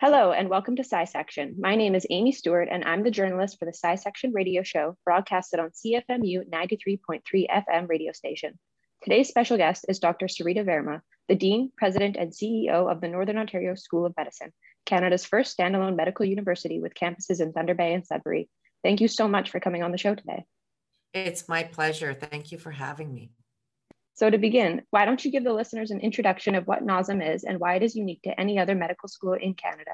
Hello and welcome to SciSection. My name is Amy Stewart and I'm the journalist for the SciSection radio show broadcasted on CFMU 93.3 FM radio station. Today's special guest is Dr. Sarita Verma, the Dean, President, and CEO of the Northern Ontario School of Medicine, Canada's first standalone medical university with campuses in Thunder Bay and Sudbury. Thank you so much for coming on the show today. It's my pleasure. Thank you for having me. So to begin, why don't you give the listeners an introduction of what NOSM is and why it is unique to any other medical school in Canada?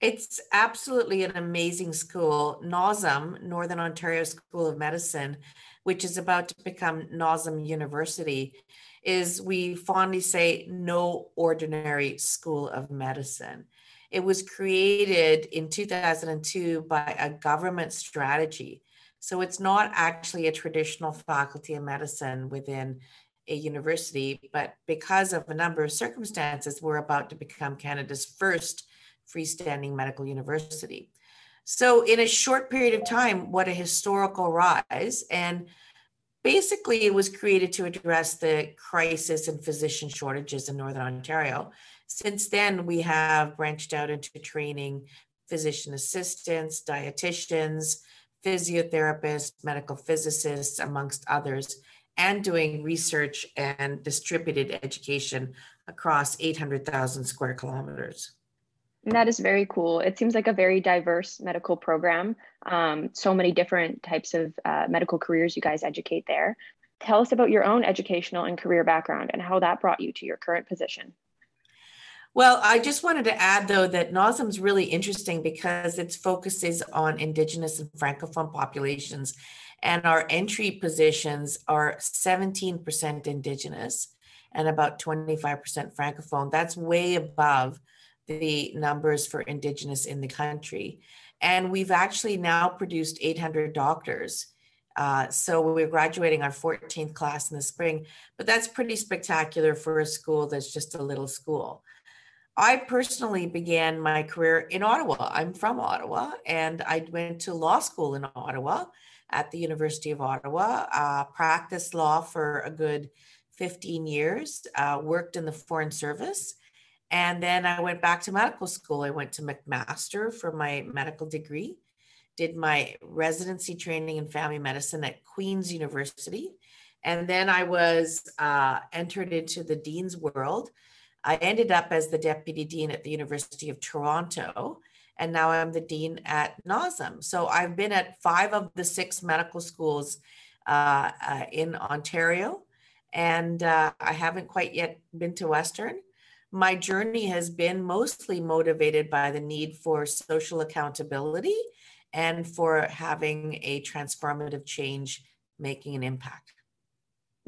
It's absolutely an amazing school. NOSM, Northern Ontario School of Medicine, which is about to become NOSM University, is we fondly say no ordinary school of medicine. It was created in 2002 by a government strategy so it's not actually a traditional faculty of medicine within a university, but because of a number of circumstances, we're about to become Canada's first freestanding medical university. So, in a short period of time, what a historical rise. And basically, it was created to address the crisis and physician shortages in Northern Ontario. Since then, we have branched out into training physician assistants, dietitians, physiotherapists, medical physicists, amongst others, and doing research and distributed education across 800,000 square kilometers. That is very cool. It seems like a very diverse medical program. Um, so many different types of uh, medical careers you guys educate there. Tell us about your own educational and career background and how that brought you to your current position. Well, I just wanted to add though that NOSM is really interesting because its focuses on Indigenous and Francophone populations, and our entry positions are 17% Indigenous and about 25% Francophone. That's way above the numbers for Indigenous in the country. And we've actually now produced 800 doctors. Uh, so we're graduating our 14th class in the spring, but that's pretty spectacular for a school that's just a little school. I personally began my career in Ottawa. I'm from Ottawa and I went to law school in Ottawa at the University of Ottawa, uh, practiced law for a good 15 years, uh, worked in the Foreign Service. And then I went back to medical school. I went to McMaster for my medical degree, did my residency training in family medicine at Queen's University. And then I was uh, entered into the Dean's World I ended up as the deputy dean at the University of Toronto, and now I'm the dean at NOSM. So I've been at five of the six medical schools uh, uh, in Ontario, and uh, I haven't quite yet been to Western. My journey has been mostly motivated by the need for social accountability and for having a transformative change making an impact.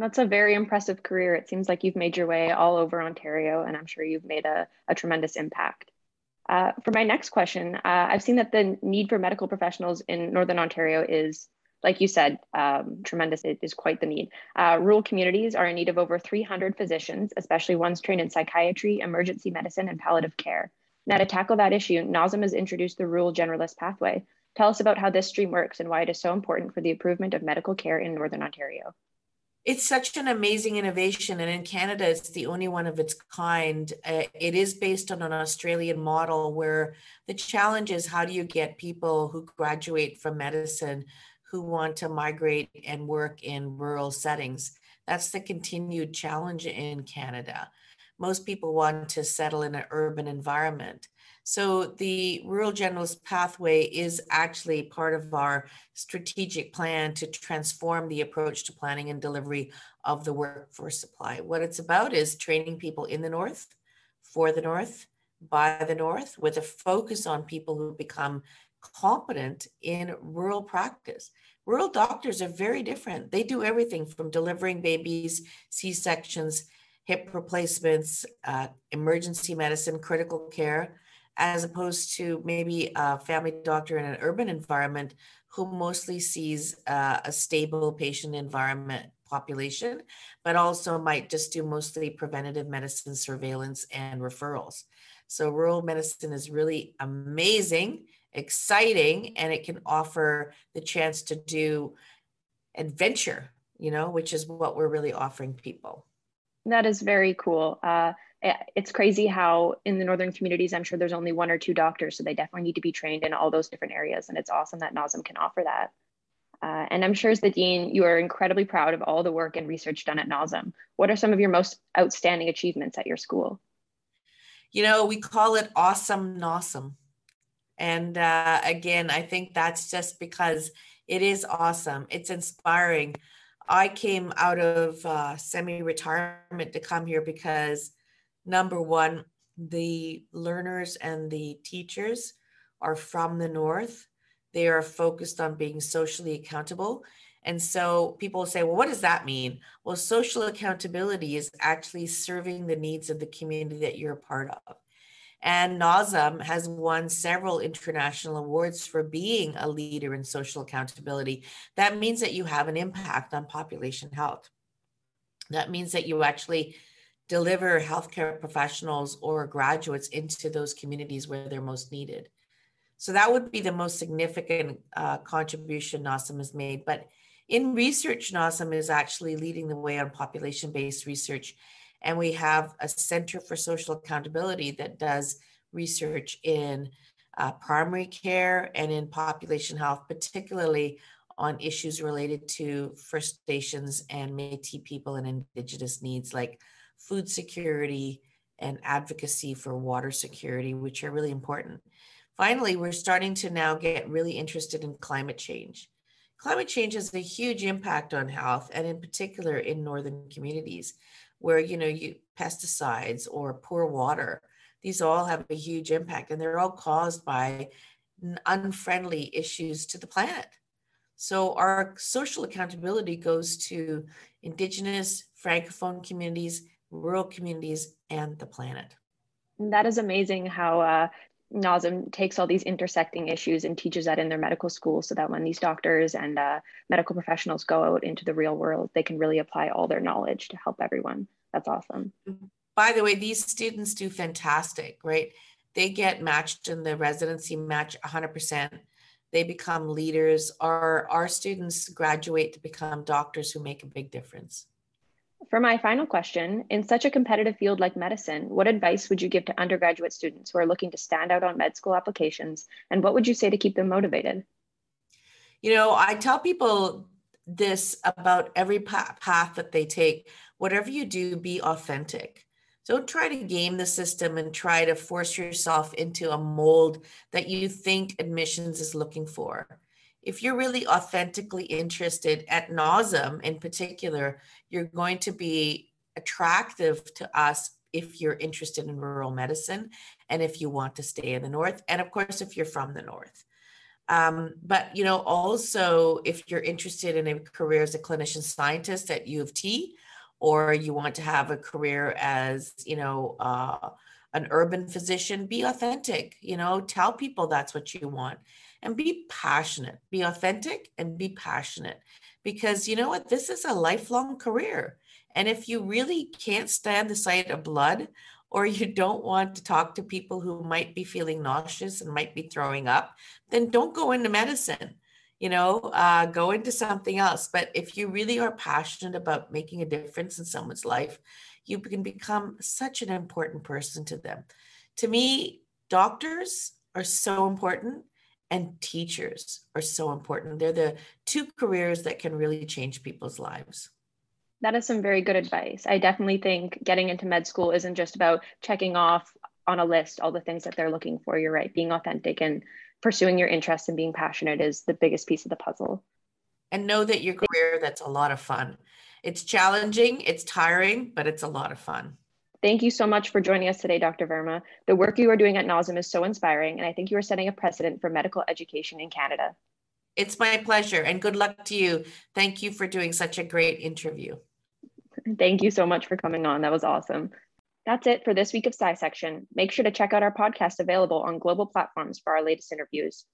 That's a very impressive career. It seems like you've made your way all over Ontario, and I'm sure you've made a, a tremendous impact. Uh, for my next question, uh, I've seen that the need for medical professionals in Northern Ontario is, like you said, um, tremendous. It is quite the need. Uh, rural communities are in need of over 300 physicians, especially ones trained in psychiatry, emergency medicine, and palliative care. Now, to tackle that issue, NOSM has introduced the Rural Generalist Pathway. Tell us about how this stream works and why it is so important for the improvement of medical care in Northern Ontario it's such an amazing innovation and in canada it's the only one of its kind. Uh, it is based on an australian model where the challenge is how do you get people who graduate from medicine who want to migrate and work in rural settings? That's the continued challenge in canada. Most people want to settle in an urban environment so the rural generalist pathway is actually part of our strategic plan to transform the approach to planning and delivery of the workforce supply. What it's about is training people in the North, for the North, by the North, with a focus on people who become competent in rural practice. Rural doctors are very different. They do everything from delivering babies, C sections, hip replacements, uh, emergency medicine, critical care as opposed to maybe a family doctor in an urban environment who mostly sees uh, a stable patient environment population, but also might just do mostly preventative medicine surveillance and referrals. So rural medicine is really amazing, exciting, and it can offer the chance to do adventure, you know, which is what we're really offering people. That is very cool. Uh, it's crazy how in the northern communities, I'm sure there's only one or two doctors, so they definitely need to be trained in all those different areas. And it's awesome that NOSM can offer that. Uh, and I'm sure as the dean, you are incredibly proud of all the work and research done at NOSM. What are some of your most outstanding achievements at your school? You know, we call it awesome NOSM. And uh, again, I think that's just because it is awesome. It's inspiring. I came out of uh, semi retirement to come here because number one, the learners and the teachers are from the North. They are focused on being socially accountable. And so people say, well, what does that mean? Well, social accountability is actually serving the needs of the community that you're a part of. And NOSM has won several international awards for being a leader in social accountability. That means that you have an impact on population health. That means that you actually deliver healthcare professionals or graduates into those communities where they're most needed. So that would be the most significant uh, contribution NOSM has made. But in research, NOSM is actually leading the way on population based research and we have a Center for Social Accountability that does research in uh, primary care and in population health, particularly on issues related to First Nations and Metis people and Indigenous needs like food security and advocacy for water security, which are really important. Finally, we're starting to now get really interested in climate change. Climate change has a huge impact on health and in particular in northern communities where you know you pesticides or poor water these all have a huge impact and they're all caused by unfriendly issues to the planet so our social accountability goes to indigenous francophone communities rural communities and the planet that is amazing how uh, NOSM takes all these intersecting issues and teaches that in their medical school so that when these doctors and uh, medical professionals go out into the real world, they can really apply all their knowledge to help everyone. That's awesome. By the way, these students do fantastic, right? They get matched in the residency match 100%. They become leaders. Our, our students graduate to become doctors who make a big difference. For my final question, in such a competitive field like medicine, what advice would you give to undergraduate students who are looking to stand out on med school applications? And what would you say to keep them motivated? You know, I tell people this about every path that they take. Whatever you do, be authentic. Don't try to game the system and try to force yourself into a mold that you think admissions is looking for if you're really authentically interested at NOSM in particular, you're going to be attractive to us if you're interested in rural medicine and if you want to stay in the north and of course if you're from the north. Um, but you know also if you're interested in a career as a clinician scientist at u of t or you want to have a career as you know uh, an urban physician be authentic you know tell people that's what you want and be passionate, be authentic and be passionate. Because you know what? This is a lifelong career. And if you really can't stand the sight of blood, or you don't want to talk to people who might be feeling nauseous and might be throwing up, then don't go into medicine. You know, uh, go into something else. But if you really are passionate about making a difference in someone's life, you can become such an important person to them. To me, doctors are so important and teachers are so important. They're the two careers that can really change people's lives. That is some very good advice. I definitely think getting into med school isn't just about checking off on a list all the things that they're looking for. You're right. Being authentic and pursuing your interests and being passionate is the biggest piece of the puzzle. And know that your career that's a lot of fun. It's challenging, it's tiring, but it's a lot of fun. Thank you so much for joining us today, Dr. Verma. The work you are doing at NOSM is so inspiring, and I think you are setting a precedent for medical education in Canada. It's my pleasure, and good luck to you. Thank you for doing such a great interview. Thank you so much for coming on. That was awesome. That's it for this week of SciSection. Make sure to check out our podcast available on global platforms for our latest interviews.